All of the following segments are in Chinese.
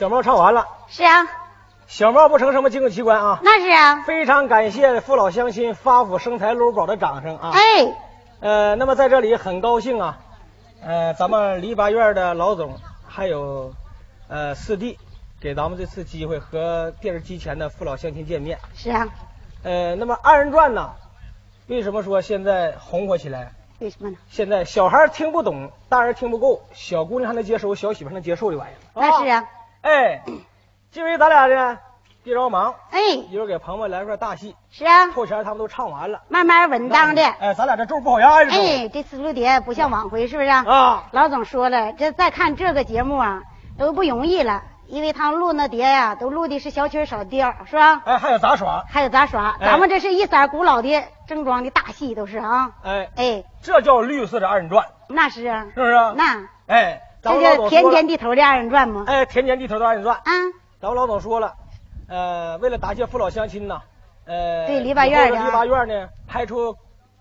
小猫唱完了，是啊，小猫不成什么金贵奇观啊！那是啊。非常感谢父老乡亲发福生财搂宝的掌声啊！哎，呃，那么在这里很高兴啊，呃，咱们篱笆院的老总还有呃四弟，给咱们这次机会和电视机前的父老乡亲见面。是啊。呃，那么二人转呢，为什么说现在红火起来？为什么呢？现在小孩听不懂，大人听不够，小姑娘还能接受，小媳妇还能接受这玩意儿。那是啊。哎，今为咱俩呢，别着忙。哎，一会儿给朋友们来块大戏。是啊。后前他们都唱完了，慢慢稳当的。哎，咱俩这咒不好压着。哎，这四路碟不像往回，是不是啊？啊。老总说了，这再看这个节目啊，都不容易了。因为他们录那碟呀，都录的是小曲小调，是吧？哎，还有杂耍，还有杂耍。咱们这是一色古老的正装的大戏，都是啊。哎哎，这叫绿色的二人转。那是啊，是不是？那哎，这叫田间地头的二人转吗？哎，田间地头的二人转。嗯，咱们老总说了，呃，为了答谢父老乡亲呐，呃，对篱笆院的篱笆院呢，拍出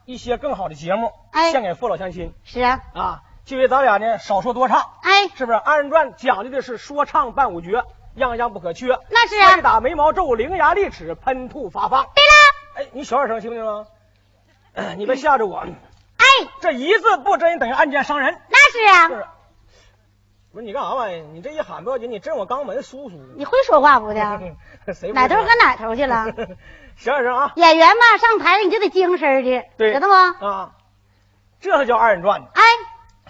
一些更好的节目，哎，献给父老乡亲。是啊。啊，就为咱俩呢少说多唱，哎，是不是？二人转讲究的是说唱伴舞绝。样样不可缺，那是啊！拍打眉毛皱，伶牙俐齿，喷吐发放。对了，哎，你小点声行不行？你别吓着我。哎，这一字不真等于暗箭伤人。那是啊。是。不是你干啥玩意？你这一喊不要紧，你震我肛门酥酥。你会说话不的？谁？哪头搁哪头去了？小点声啊！演员嘛，上台了你就得精神的，知道不？啊，这才叫二人转呢。哎，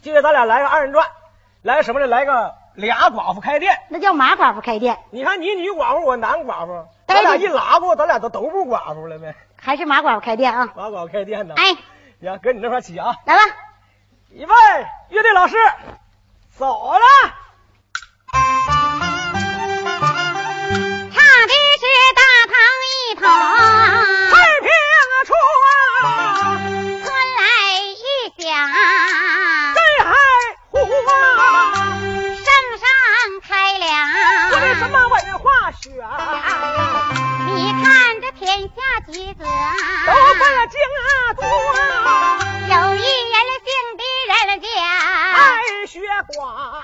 今天咱俩来个二人转，来个什么呢？来个。俩寡妇开店，那叫马寡妇开店。你看你女寡妇，我男寡妇，咱俩一拉过，咱俩都都不寡妇了呗。还是马寡妇开店啊？马寡妇开店呢？哎，行，搁你那块起啊。来吧，预备，乐队老师，走了。唱的是大堂一头。太平春啊，春来一响。震海湖啊。开了，我的什么文化学？你看这天下几子都不精多，有一人姓的人家爱学寡，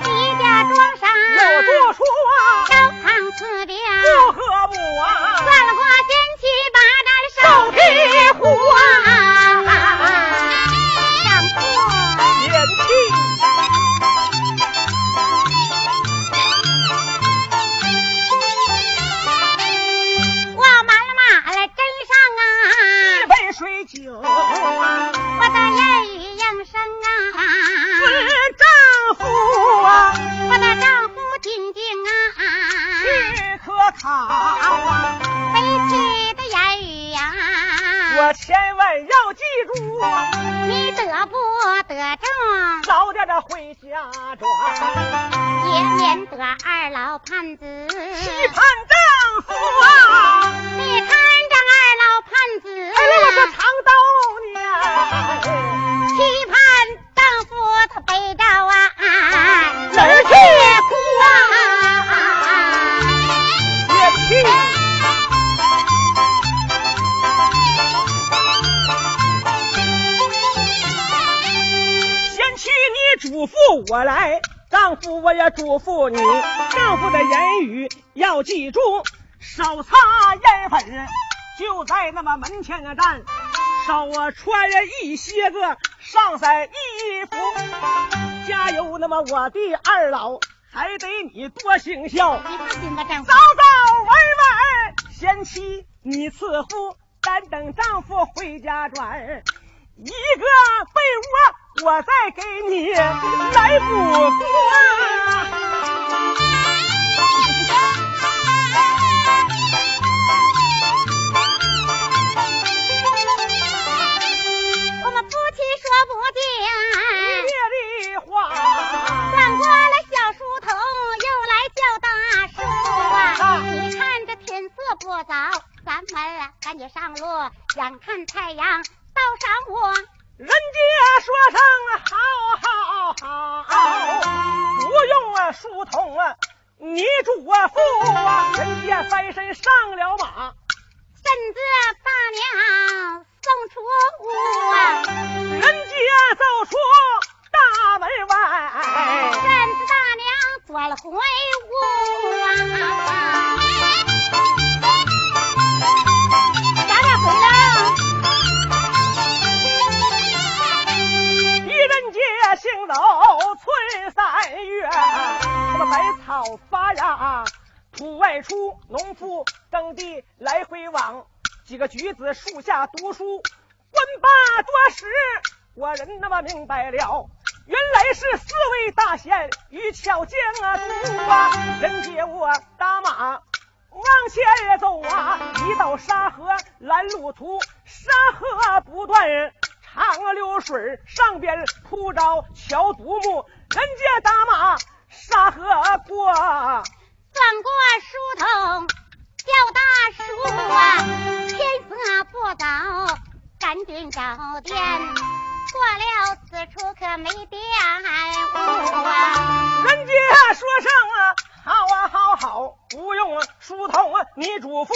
一家庄上有读书啊，都旁四表不和睦啊，算卦仙七八战手提壶啊。水酒，我的言语应声啊，我的丈夫金定啊，去可考，悲戚的言语呀，我千万要记住，你得不得中，早点的回家转，也免得二老盼子期盼丈夫啊，嘱咐你，丈夫的言语要记住，少擦烟粉。就在那么门前的站，少我穿一些个上色衣服。加油，那么我的二老还得你多行孝。你放心吧，丈夫。早早晚晚，贤妻你伺候，单等丈夫回家转。一个被窝我再给你来补锅。别的话，转过了小书童，又来叫大叔啊！你看这天色不早，咱们赶紧上路，眼看太阳到晌午。人家说声好好好，不用啊书童啊，你嘱咐啊，人家翻身上了马，身子大娘送出屋啊，人家走出大门外，身子大娘转回屋啊。杰行走村三月，什么百草发芽，土外出，农夫耕地来回往，几个举子树下读书，观罢多时，我人那么明白了。原来是四位大仙与巧将啊读啊，人杰我打马往前走啊，一到沙河拦路途，沙河不断长流水，上边铺着桥独木，人家打马沙河过，转过树头叫大叔啊，天色不早，赶紧找店。过了此处可没玷污啊！人家说声啊，好啊，好好，不用书童你嘱咐，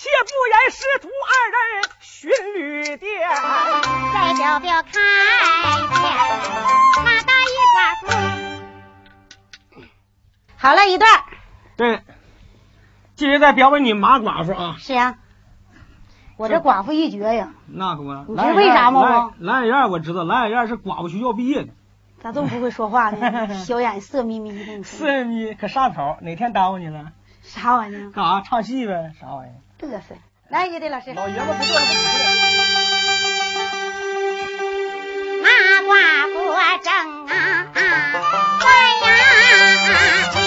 且不言师徒二人寻旅店，再表表看见马大一寡妇。好了一段。对，继续再表演你马寡妇啊。是啊。我这寡妇一绝呀！那可不，你知为啥吗？蓝眼燕我知道，蓝眼燕是寡妇学校毕业的。咋这么不会说话呢？小眼色眯眯的。色眯可上头，哪天耽误你了？啥玩意儿？干啥？唱戏呗？啥玩意儿？嘚瑟！来一个的老师。老爷子不坐了正啊。枪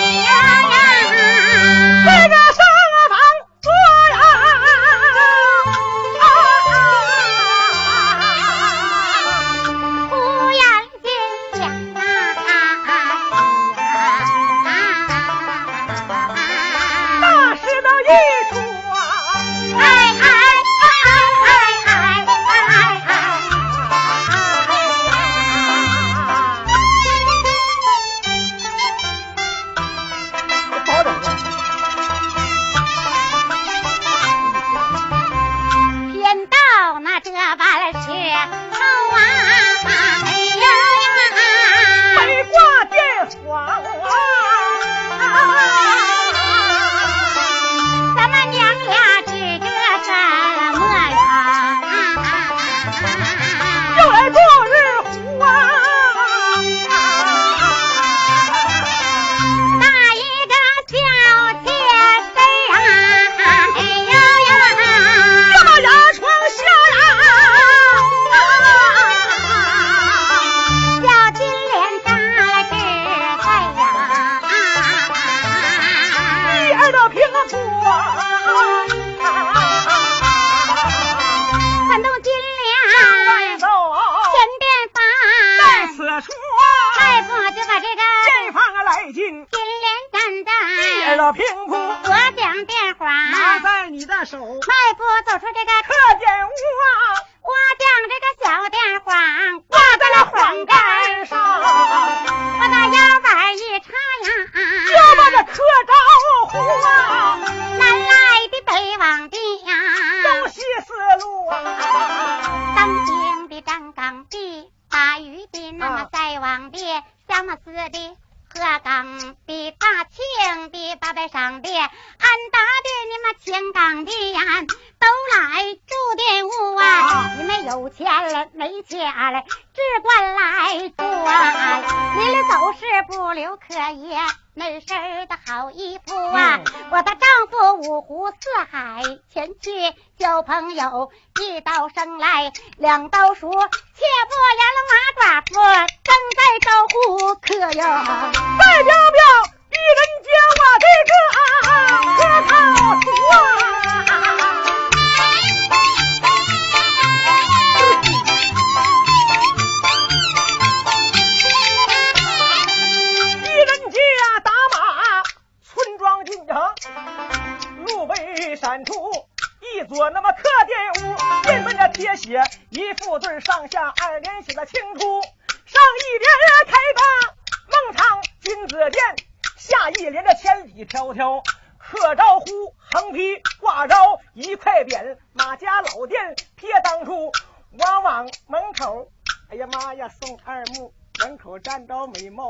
这样啊再加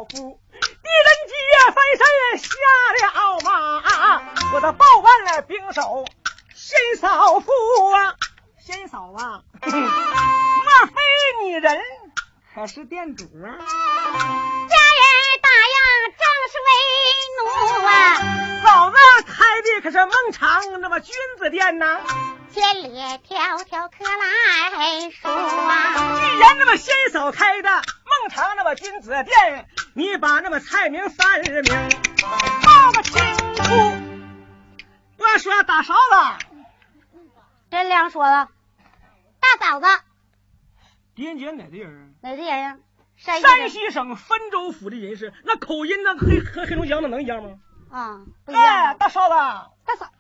到美貌夫，山西山西省汾州府的人士，那口音那黑和黑龙江的能一样吗？啊，不一哎，样。大嫂子，大嫂，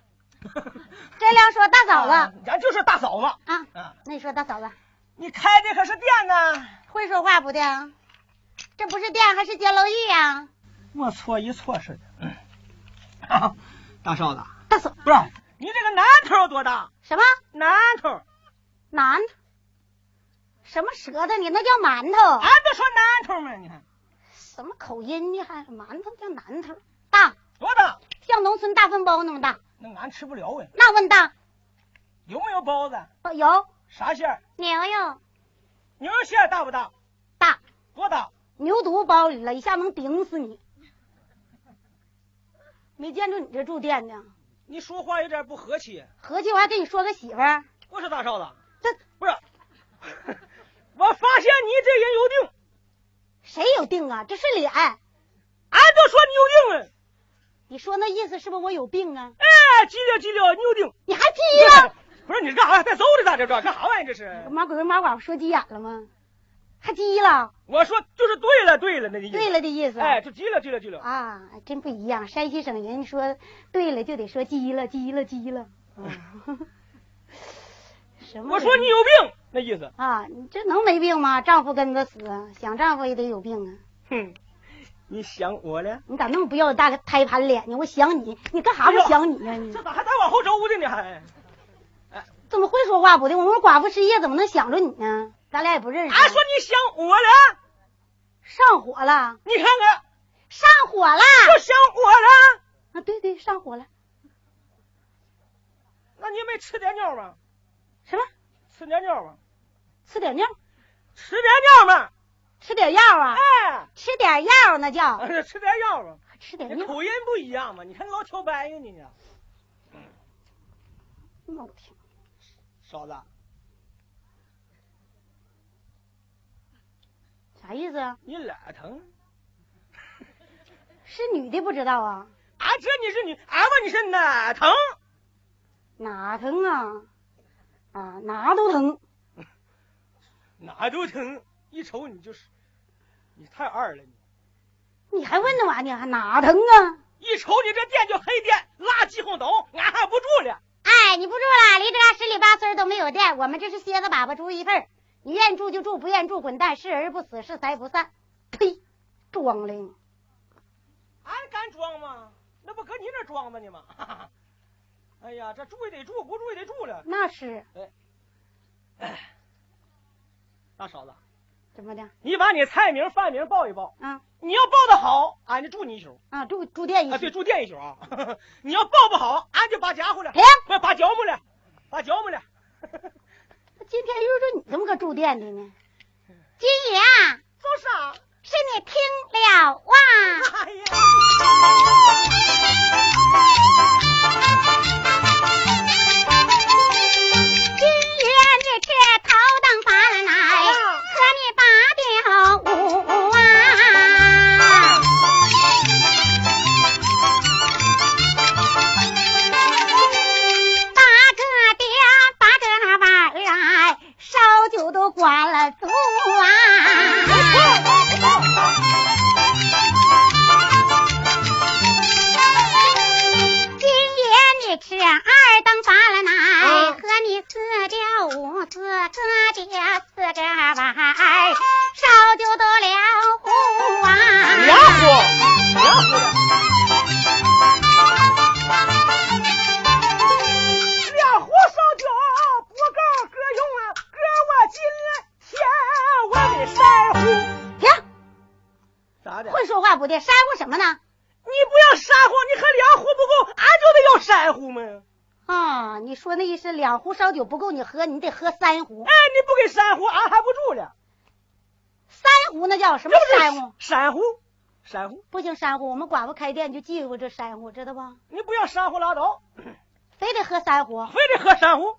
真亮说大嫂子 啊咱就是大嫂子啊，啊！那你说大嫂子你开的可是店呢？会说话不的？这不是店还是监牢狱呀？我错一错似的。嗯，啊大嫂子，大嫂不是你这个南头多大？什么南头，馒头？什么舌头？你那叫馒头？俺不说馒头吗，你看什么口音呢？还馒头叫馒头？大，多大？像农村大粪包那么大？那俺吃不了哎。那问大？有没有包子？哦有啥馅儿？牛肉牛肉馅儿大不大？大，多大？牛犊包里了，一下能顶死你。没见着你这住店呢，你说话有点不和气。和气我还跟你说个媳妇儿，我说大少子，这不是，我发现你这人有病，谁有病啊？这是脸。俺都说你有病了。你说那意思是不是我有病啊？哎，急了急了，你有病。你还急了？不是你干啥？带走的咋这这干啥玩意儿？这是？马鬼跟马寡妇说急眼了吗？还急了？我说就是对了，对了，那意思。对了的意思。哎，就急了，急了，急了。啊，真不一样。山西省人说对了就得说急了，急了，急了。嗯 什么？我说你有病，那意思。啊，你这能没病吗？丈夫跟着死，想丈夫也得有病啊！哼，你想我了？你咋那么不要大个胎盘脸呢？我想你，你干啥不想你呀、你这咋还带往后周的呢？还？怎么会说话不对？我们寡妇失业怎么能想着你呢？咱俩也不认识。俺说你想我了，上火了，你看看，上火了我想我了。啊！对对，上火了。那你没吃点尿吗？什么？吃点尿吗？吃点尿，吃点尿吗？吃点药啊？哎，吃点药那叫吃点药吧？吃点药。你口音不一样嘛？你看老挑白呢，你呢？那么听嫂子，啥意思啊？你哪疼？是女的不知道啊？俺这你是女，俺问你是哪疼？哪疼啊？啊，哪都疼。哪都疼，一瞅你就是，你太二了你。你还问那玩意儿？还哪疼啊？一瞅你这店就黑店，垃圾红斗，俺还不住了。哎，你不住了，离这嘎十里八村都没有店，我们这是蝎子粑粑猪一份儿你愿意住就住，不愿意住滚蛋，是而不死，是财不散。呸，装的。俺敢装吗？那不搁你那装着呢吗？哎呀，这住也得住，不住也得住了。那是大嫂子，怎么的？你把你菜名、饭名报一报。啊你要报的好，俺就住你一宿。啊，住住店一啊，宿对，住店一宿啊。你要报不好，俺就把家伙了，停！不把脚木了，把脚木了。今天又说你这么个住店的呢？金爷啊，做啥？是你听了哇？哎呀！关了祖啊。今夜你吃二等饭了奶，和你四家五四四家四家碗，烧酒都了壶啊。今夜你吃不的，山呼什么呢？你不要山呼，你喝两壶不够，俺就得要三壶嘛。啊，你说那意思，两壶烧酒不够你喝，你得喝三壶。哎，你不给三壶，俺还不住了。三壶那叫什么山壶？山呼，山呼不行，山呼我们寡妇开店就忌讳这山呼，知道不？你不要山呼拉倒，非得喝三壶，非得喝山呼。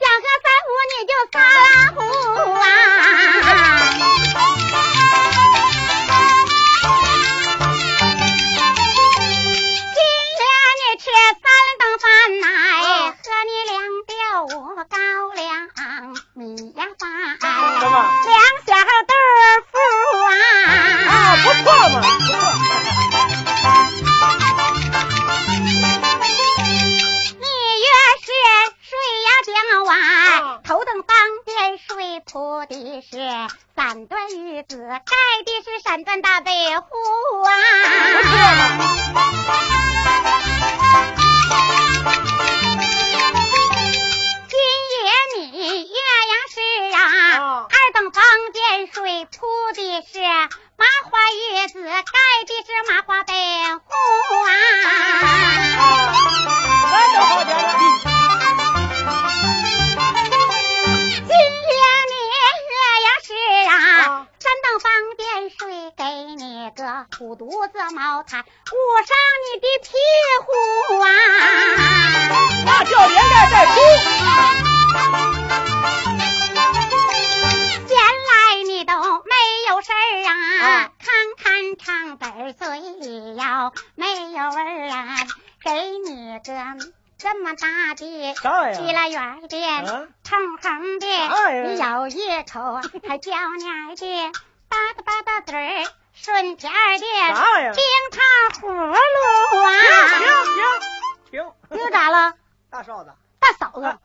想喝三壶你就三壶啊！今天你吃三顿饭呐，喝你两吊五高粱米呀饭，两小豆腐啊！啊，不错嘛，不错。头等房间睡铺的是三段褥子，盖的是三段大被。今夜你岳阳市啊，啊二等房间睡铺的是麻花褥子，盖的是麻花被窝啊。三等房间睡，给你个虎犊子毛毯，捂上你的屁股啊。那叫连带带哭。闲来你都没有事儿啊，看看唱本儿嘴要没有味儿啊，给你个这么大的啥玩意儿鸡拉圆的。长，横横的，你咬一口还嚼黏的，吧嗒吧嗒嘴儿顺甜的，啥玩意儿冰糖葫芦停啊！停停停！又咋了？大嫂子，大嫂子，啊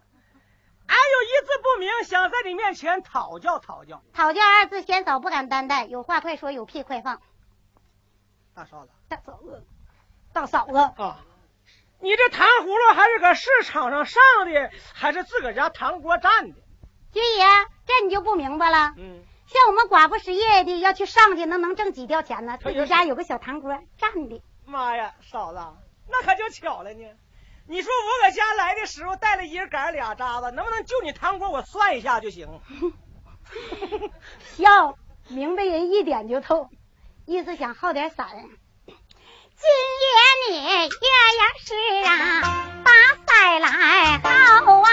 俺有一字不明，想在你面前讨教讨教。讨教二字，先嫂不敢担待，有话快说，有屁快放。大嫂子大嫂子，大嫂子，啊，你这糖葫芦还是搁市场上上的，还是自个儿家糖锅蘸的？军爷，这你就不明白了。嗯，像我们寡妇失业的要去上去，那能挣几吊钱呢？自己家有个小糖锅蘸的。妈呀，嫂子，那可就巧了呢。你说我搁家来的时候带了一人杆俩渣子，能不能就你糖锅我算一下就行？笑，明白人一点就透，意思想耗点散。今夜你岳阳市啊，打赛来好啊！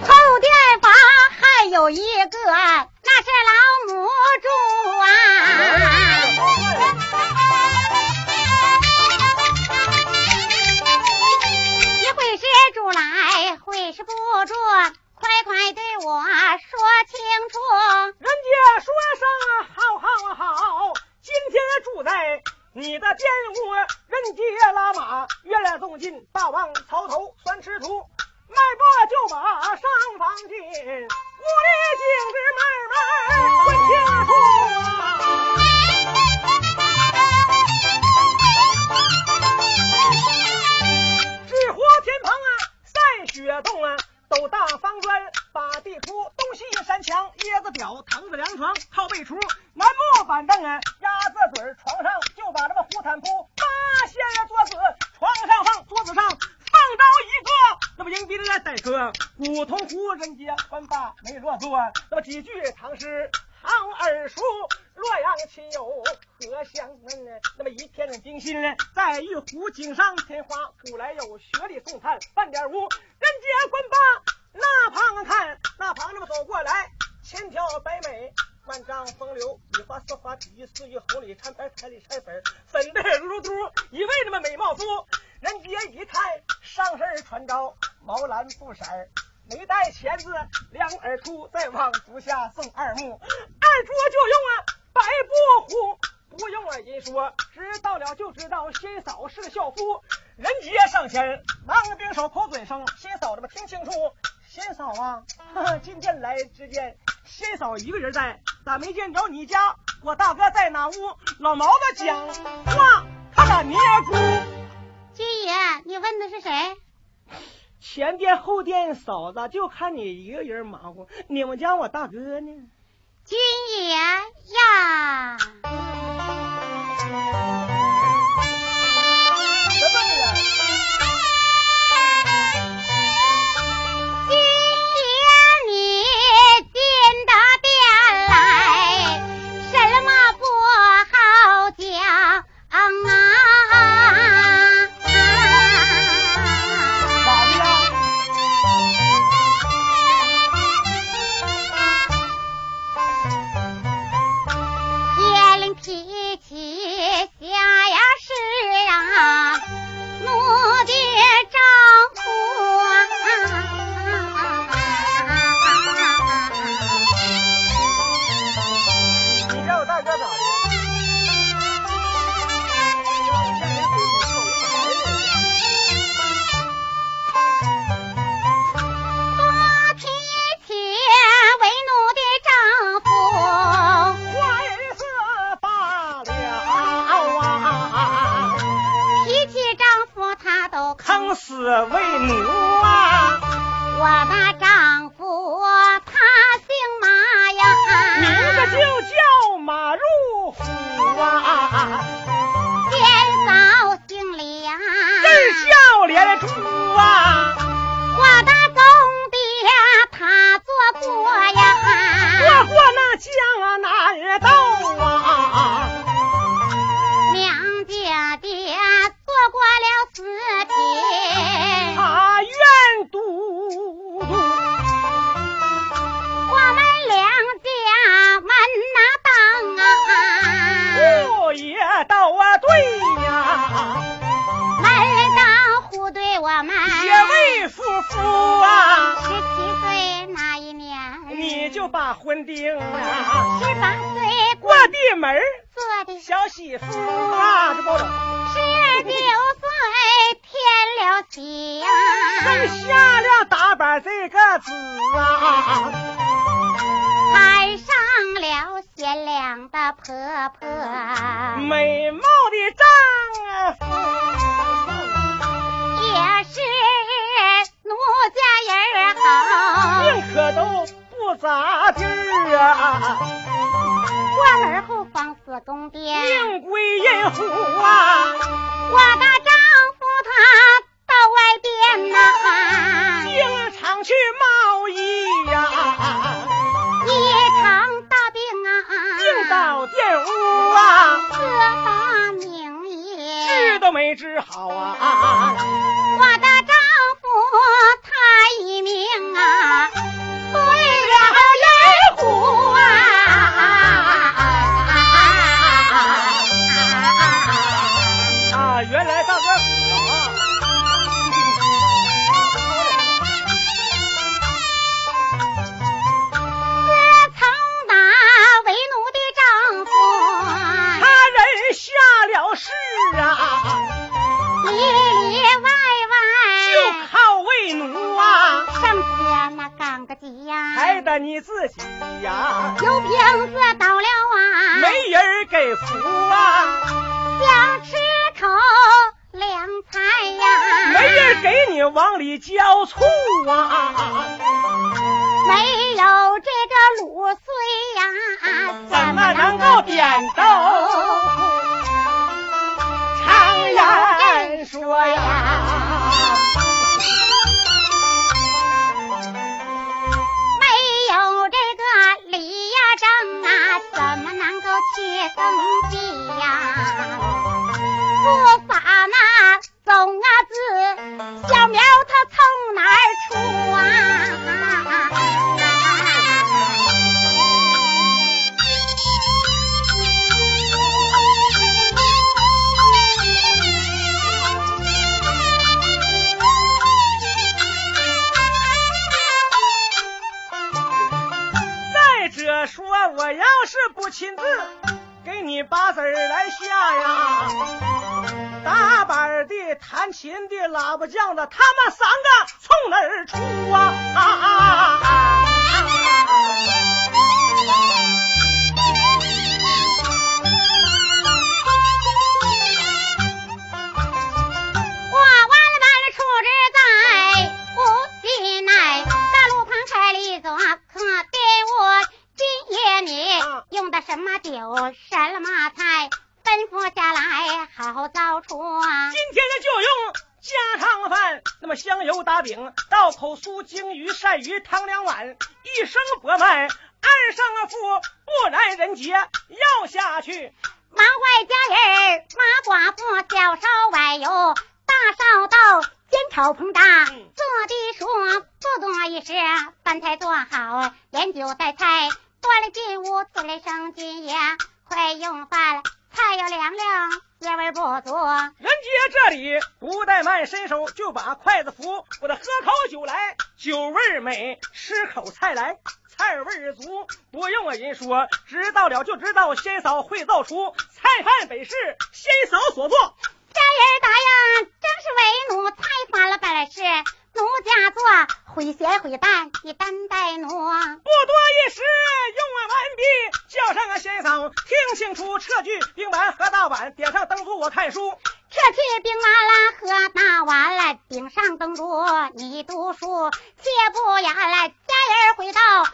后殿房还有一个，那是老母猪啊！一会是主来，会是不住，快快对我说清楚。人家说声好好好，今天住在你的店屋，人家拉马，月亮纵进，大王槽头酸吃土，迈步就马上房进，屋里径直慢慢问清楚啊。纸火天棚啊，赛雪洞啊，斗大方砖，把地铺，东西山墙，椰子表，藤子凉床，靠背橱，楠木板凳啊，鸭子嘴，床上就把这个胡毯铺，八仙儿桌子，床上放，桌子上着一个，那么迎宾来待客，古铜壶人家官罢没落座，那么几句唐诗好耳熟，洛阳亲友何相问呢？那么一天精心，在玉壶井上添花，古来有雪里送炭半点无，人家官罢那旁看，那旁那么走过来，千条白美。万丈风流，一花四花体，四玉红里掺白彩里拆粉，粉的如嘟，一位那么美貌夫，人家一看上身儿穿着毛蓝布色儿，没带钳子，两耳秃，再往足下送二目，二桌就用啊白布糊，不用啊人说，知道了就知道新嫂是个孝夫，人家上前忙并手口嘴声，新嫂这么听清楚。新嫂啊，呵 呵今天来只见仙嫂一个人在，咋没见着你家？我大哥在哪屋？老毛子讲话，他打尼姑。军爷，你问的是谁？前店后店嫂子，就看你一个人忙活。你们家我大哥呢？军爷呀。删京鱼鳝鱼汤两碗，一生薄麦，二生富，不然人杰要下去。忙外家人马寡妇，小烧外油大烧豆，煎炒烹炸做的说，不多一时，饭菜做好，连酒带菜端了进屋，自来生津也快用饭，菜要凉凉，滋味不足。人杰这里不怠慢，伸手就把筷子扶，我得喝口酒来，酒味美，吃口菜来。菜味足，不用我人说，知道了就知道，仙嫂会造出菜饭本是仙嫂所做。家人答应，正是为奴，太发了本来是奴家做，会咸会淡，你担待奴。不多一时，用完毕，叫上个仙嫂，听清楚，撤去冰碗和大碗，点上灯烛，我看书。撤去冰碗了和大碗了，顶上灯烛，你读书，切不言来。家人回到后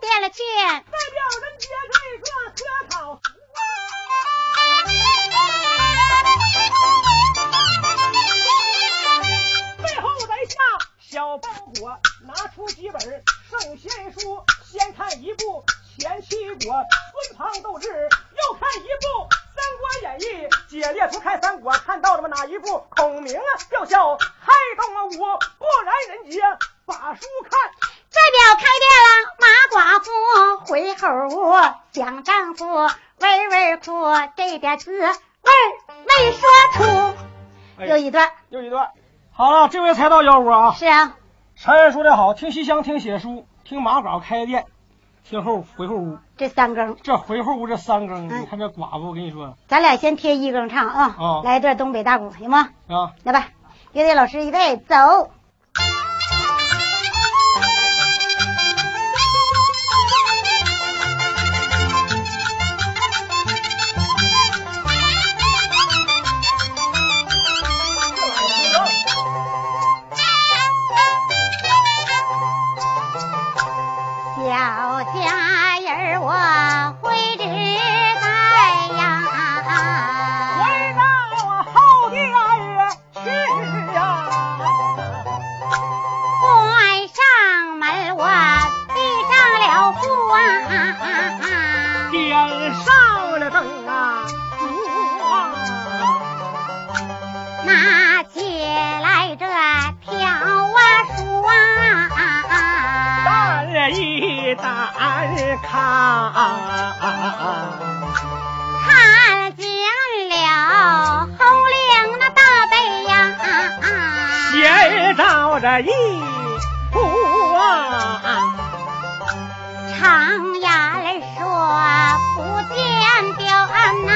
殿了去，代表人杰可以说科考。背后在下小包裹，拿出几本圣贤书，先看一部《前七国》，孙庞斗智，又看一部。《三国演义》姐列图看三国，看到了吗？哪一部？孔明啊，吊孝害东吴，不然人杰把书看。代表开店了，马寡妇回后屋，想丈夫微微哭，这点字味没说出。又一段，又一段。好了，这回才到腰窝啊。是啊。常言说的好，听西厢，听写书，听马稿开店。听后回后屋，这三更，这回后屋这三更，你看这寡妇，我跟你说，咱俩先贴一更唱啊，啊，来一段东北大鼓，行吗？啊，来吧，乐队老师预备，走。一步啊。常言说，不见表呐、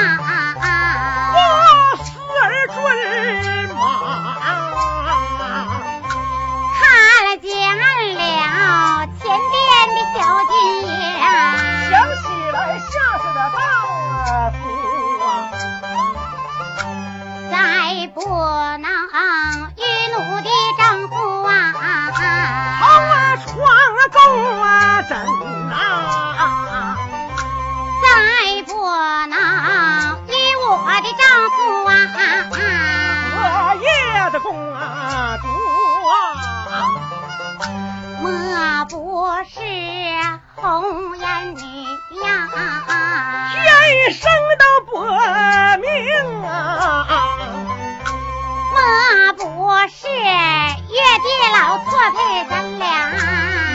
是月地老错配咱俩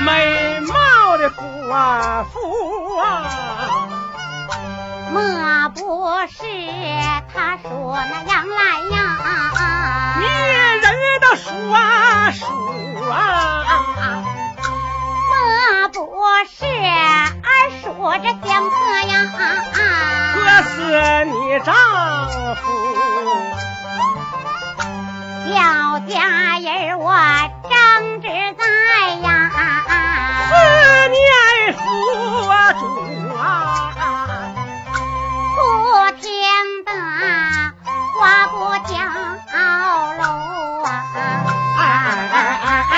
美貌的夫啊夫啊，莫不是他说那杨兰呀？你人的数啊数啊，莫不是二叔这相哥呀？哥是你丈夫。小家人，我正值在呀，思念佛主啊，不听的花不叫落啊。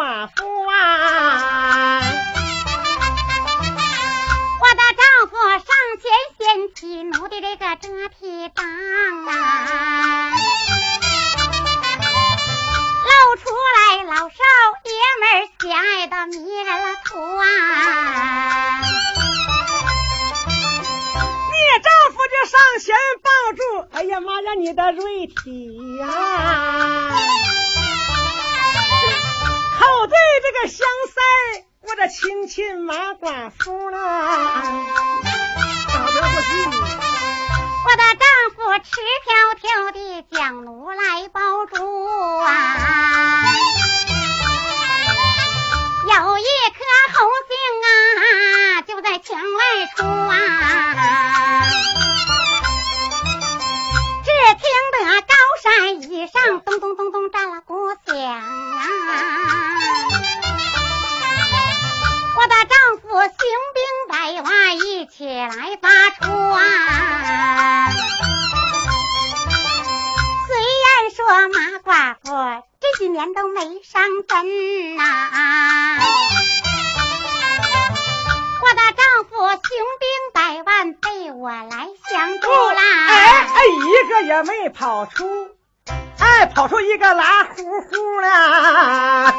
寡妇啊，我的丈夫上前掀起奴的这个遮体帐啊，露出来老少爷们儿喜爱的迷人图啊！你丈夫就上前抱住，哎呀妈呀，你的瑞体呀、口对这个香腮，我的亲亲马寡妇呢，长得不细。我的丈夫赤条条的将奴来抱住啊，有一颗红杏啊，就在墙外出啊。只听得高山以上咚咚咚咚炸了鼓响啊！我的丈夫行兵百万一起来发出啊！虽然说马寡妇这几年都没上阵呐、我的丈夫雄兵百万被我来降住啦！哎哎，一个也没跑出，哎，跑出一个拉呼呼的。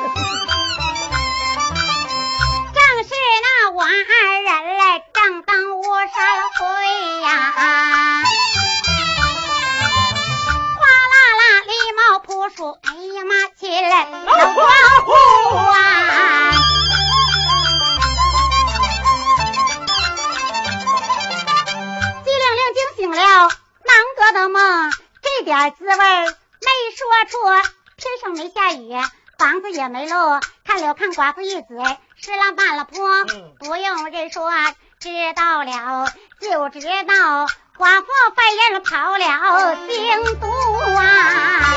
正是那我二人来正当误杀了会呀，哗啦啦狸猫扑鼠，哎呀妈，起来老寡妇啊！醒了南哥的梦，这点滋味没说出，天上没下雨，房子也没漏，看了看寡妇一嘴，湿了半了坡，嗯不用人说，知道了就知道，寡妇犯人跑了京都啊！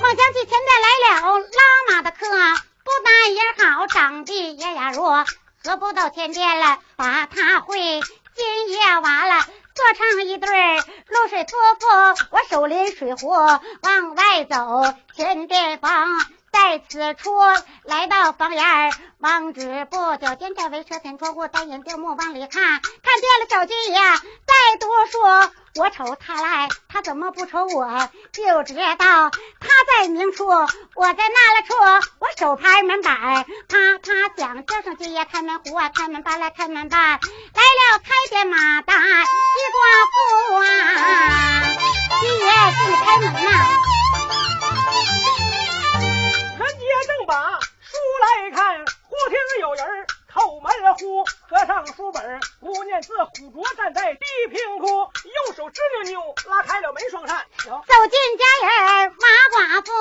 梦想起前边来了拉马的客，不但也好，长得也呀弱，得不到天边了，把他会。今夜完了，做成一对露水夫妇，我手拎水壶往外走，前边房。在此处来到房檐儿，望之不久，见这位车前窗户，单眼吊目往里看，看见了小金爷在读书。我瞅他来，他怎么不瞅我？就知道他在明处，我在那了处。我手拍门板，啪啪响，叫声金爷开门虎啊，开门吧来开门吧，来了开店马大一寡妇啊，金爷给你开门呐、家正把书来看，忽听有人叩门呼，合上书本，不念字，虎卓站在地平窟，右手支扭扭拉开了门双扇，走进家人马寡妇，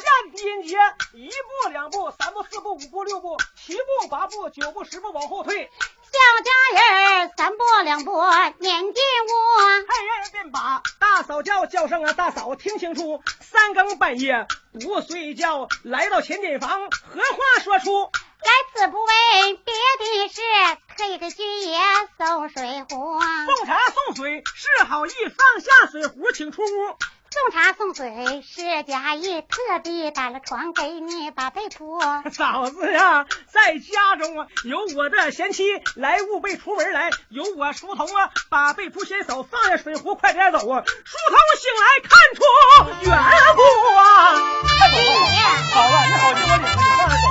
下低音节，一步两步三步四步五步六步七步八步九步十步往后退，小家人三步两步撵进屋。太人便把大嫂叫叫声啊，大嫂听清楚，三更半夜不睡觉，来到前进房，何话说出？来此不为别的事，特意给军爷送水壶。送茶送水是好意，放下水壶请出屋。送茶送水是假意，特地打了床给你把被铺。嫂子呀，在家中啊，有我的贤妻来务备出门来，有我梳头啊，把被铺先走，放下水壶，快点走啊！梳头醒来看出缘故啊！快走好啊，你好，你我领着你放下走。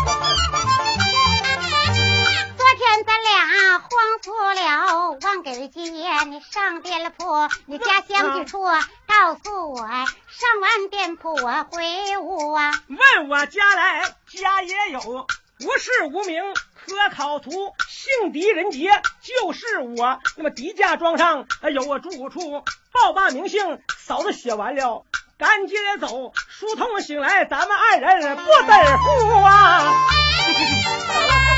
慌错了，忘给接你上店铺，你家乡居处告诉我，上完店铺我回屋啊。问我家来，家也有，无事无名，科考图，姓狄人杰，就是我。那么狄家庄上有我住处，报罢名姓，嫂子写完了，赶紧走。书童醒来，咱们二人不得负啊！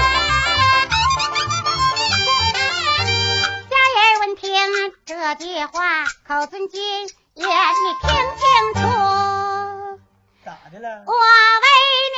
听这句话，口尊君也你听清楚。咋的了？我为你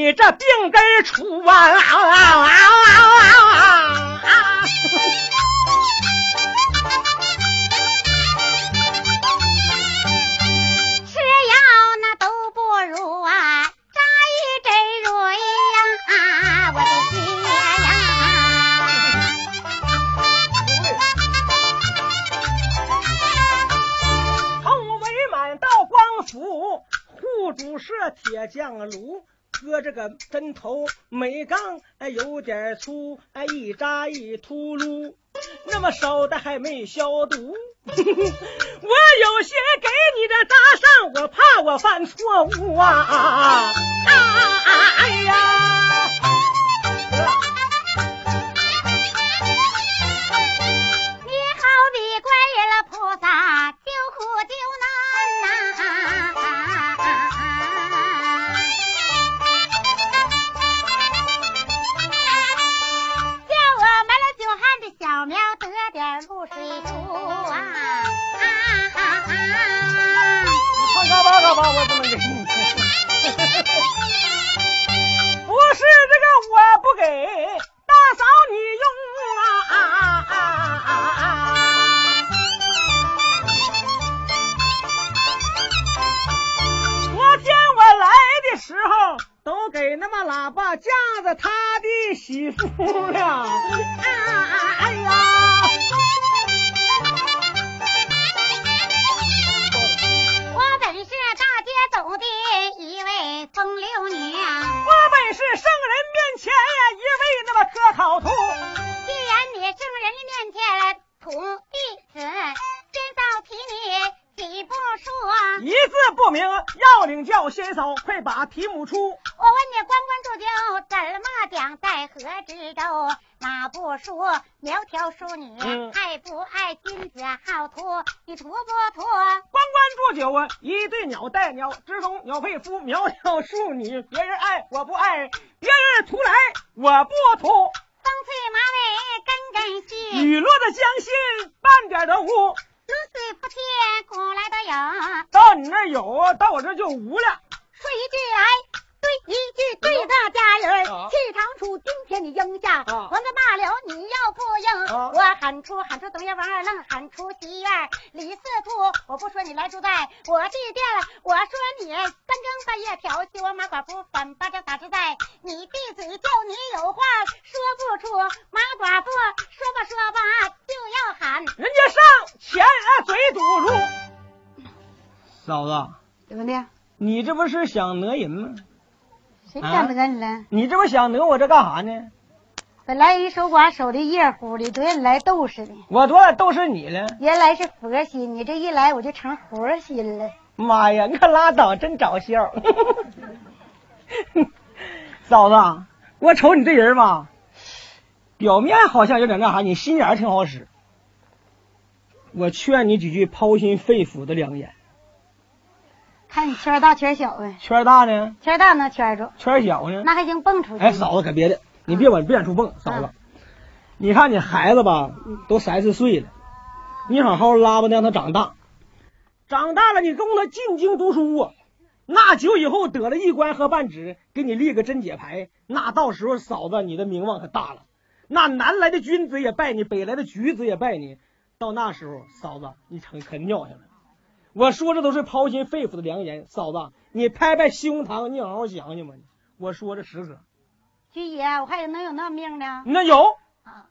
你这病根除啊！吃药那都不如啊，扎一针入呀，我的爹呀！头围满道光府，护主设铁匠炉，搁这个针头每杠哎有点粗，哎一扎一秃噜，那么烧的还没消毒。我有些给你这扎上，我怕我犯错误啊！啊哎呀！唱嘎巴嘎巴，我怎么给你？不是这个，我不给大嫂你用啊！昨天我来的时候，都给那么喇叭架子他的媳妇了。啊哎呀！街走的一位风流女啊，我本是圣人面前呀一位那么科考徒。既然你圣人的面前土弟子，今早提你几步数？一字不明，要领教先手，快把题目出。我问你，关关注就怎么讲，在河之洲哪不说？苗条淑女，嗯爱不爱君子好图？你图不图？关关注酒啊，一对鸟带鸟之中，鸟配夫，苗条淑女，别人爱我不爱，别人图来我不图。风吹马尾根根细，雨落的江心半点都无，露水铺天古来的有。到你那儿有，到我这就无了。说一句来，对一句，对大家人啊气长出，今天你应下，啊。我们罢了，你要不应，啊。我喊出喊出东院王二愣，喊出西院李四兔，我不说你来住在我这店，我说你三更半夜调戏我马寡妇，反巴掌打之在你闭嘴，叫你有话说不出，马寡妇说吧说吧就要喊，人家上前啊嘴堵住。嫂子，怎么的？你这不是想讹人吗？谁想讹你了？你这不想讹我这干啥呢？本来一守寡守的热乎的，多人来逗似的。我昨晚逗是你了？原来是佛心，你这一来我就成活心了。妈呀，你可拉倒，真找笑。嫂子，我瞅你这人吧，表面好像有点那啥，你心眼挺好使。我劝你几句掏心肺腑的良言。看你圈大圈小呗。圈大呢？圈大能圈住。圈小呢？那还行，蹦出去。哎，嫂子可别的，你别往别远处蹦，嫂子。你看你孩子吧，都三四岁了，你好好拉吧，让他长大。长大了，你供他进京读书啊。那久以后得了一官和半职，给你立个贞节牌，那到时候嫂子你的名望可大了。那南来的君子也拜你，北来的举子也拜你。到那时候，嫂子你成可尿性了。我说这都是掏心肺腑的良言，嫂子你拍拍胸膛，你好好想想吧。我说这实可。军爷，我还有能有那命呢？那有。啊，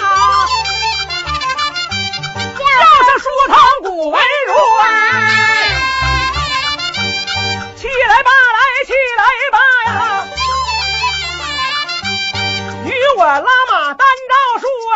不通古文如啊起来吧来起来吧呀！与我拉马单招数啊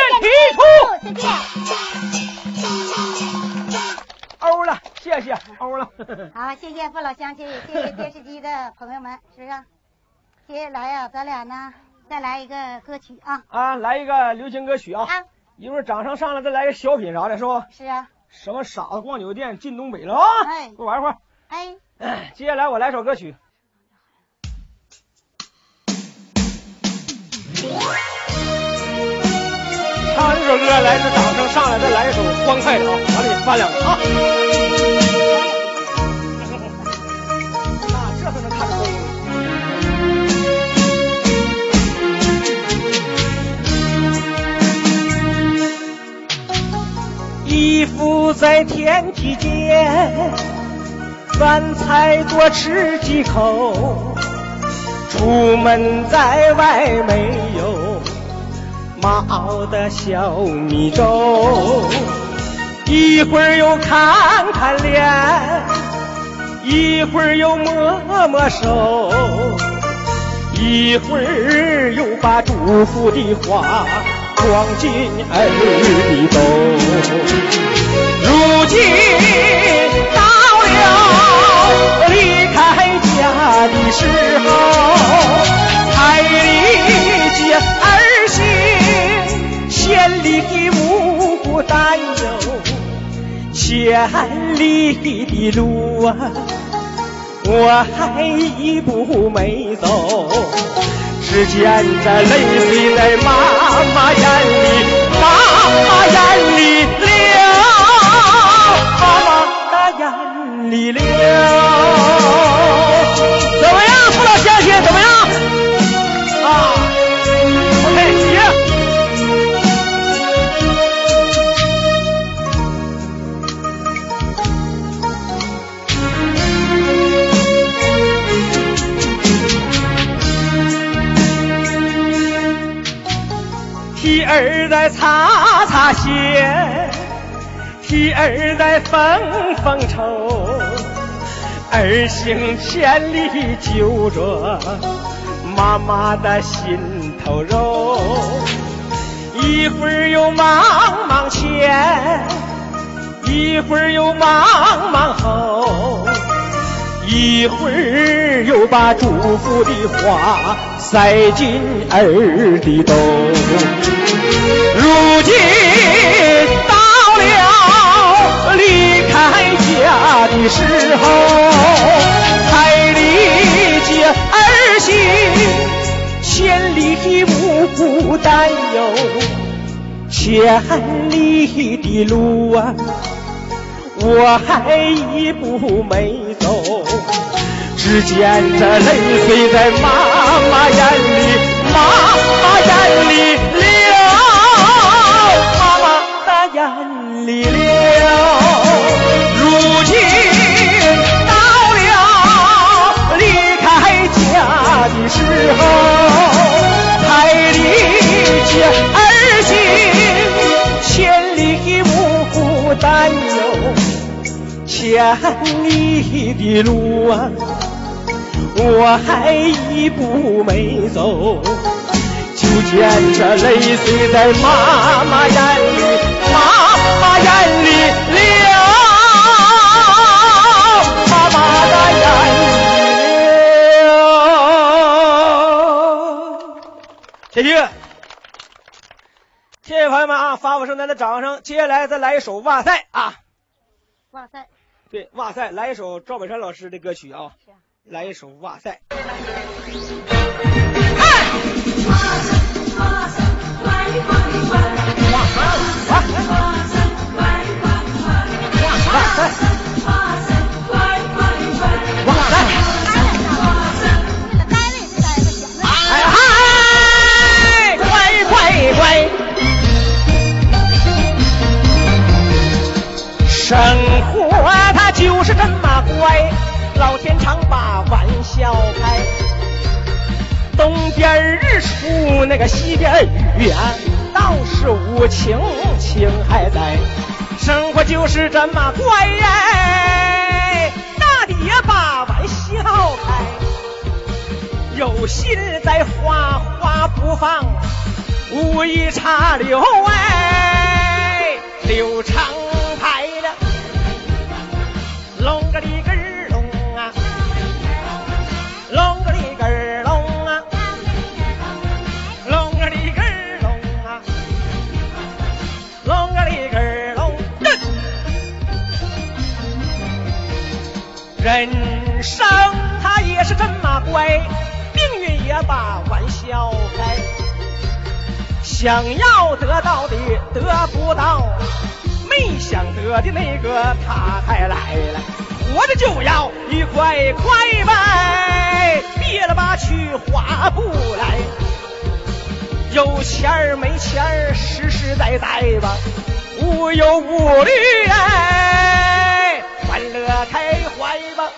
个歌曲啊。啊，来一个流行歌曲啊！一会儿掌声上来，再来个小品啥的，是不？是啊。什么傻子逛酒店进东北了啊？哎，给我玩会儿。哎，接下来我来首歌曲。唱一这首歌来自掌声上来再来一首欢快的啊完了也翻两个。啊。那这回能看得懂衣服再添几件饭菜多吃几口出门在外没有妈熬的小米粥，一会儿又看看脸，一会儿又摸摸手，一会儿又把祝福的话装进儿的兜。如今到了离开家的时候，彩礼接儿行，千里的无不担忧，千里的路啊，我还一步没走。只见这泪水在妈妈眼里，妈妈眼里流，妈妈的眼里流。怎么样，父老乡亲？怎么样？儿在擦擦鞋，替儿在缝缝愁，儿行千里就着妈妈的心头肉。一会儿又忙忙前，一会儿又忙忙后，一会儿又把祝福的话塞进儿的兜。如今到了离开家的时候，才理解儿行，千里的无不担忧，千里的路啊，我还一步没走。只见这泪水在妈妈眼里，妈妈眼里流，妈妈的眼里流。如今到了离开家的时候，才理解儿行，千里无不担忧。千里的路啊，我还一步没走，就见这泪水在妈妈眼里，妈妈眼里流，妈妈的眼里流。谢谢，谢谢朋友们啊，发我圣诞的掌声。接下来再来一首《哇塞》啊。哇塞，对，哇塞，来一首赵本山老师的歌曲啊，来一首哇塞。哎常把玩笑开。东边日出那个西边雨呀，倒是无情情还在。生活就是这么怪呀，大地也把玩笑开。有心栽花花不放，无意插柳哎，柳成排了，隆个里个隆个里个儿隆啊，隆个里个儿隆啊，隆个里个儿隆。人生它也是这么怪，命运也把玩笑开。想要得到的得不到，没想得的那个他还来了。活着就要一块块呗，别了吧去划不来。有钱儿没钱儿，实实在在吧。无忧无虑哎，欢乐开怀吧，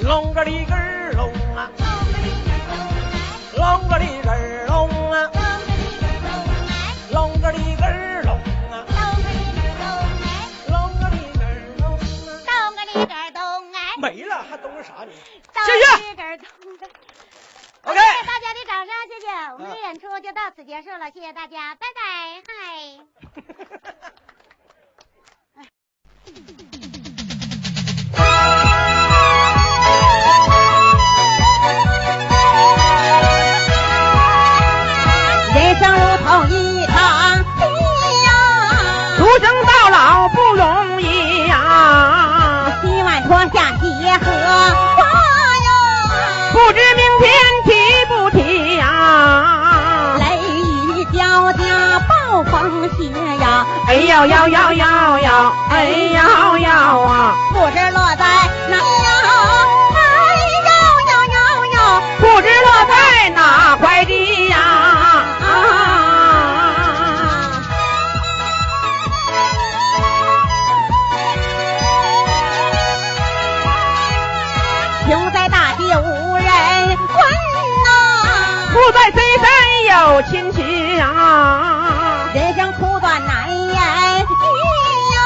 龙个里个龙啊，龙个里个谢谢个里个咚个。OK 谢谢大家的掌声，谢谢。我们的演出就到此结束了，谢谢大家，拜拜，嗨。知明天提不提呀？雷雨交加暴风雪呀，哎呦呦呦呦呦，哎呦呦啊！不知落在哪呐，不在深山有亲戚啊，人生苦短难言语呀，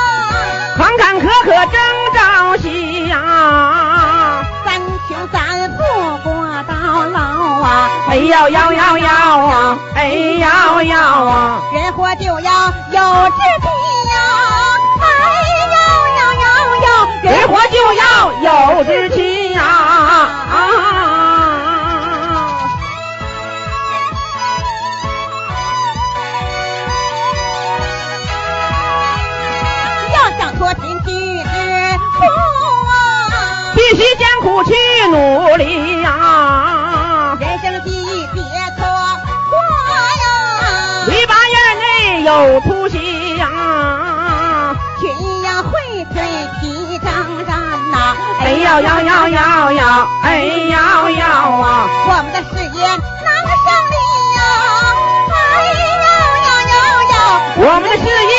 坎坎坷坷争朝夕呀。三穷三富过到老啊，哎呦呦呦呦啊，哎呦呦啊！人活就要有志气呀，哎呦呦呦呦，人活就要有志气必须艰苦去努力呀！人生际遇别错过呀，篱笆院内有出息呀！群羊荟萃齐张然呐，哎呦呦呦呦呦，哎呦呦啊！我们的事业能胜利呀，哎呦呦呦呦。我们的事业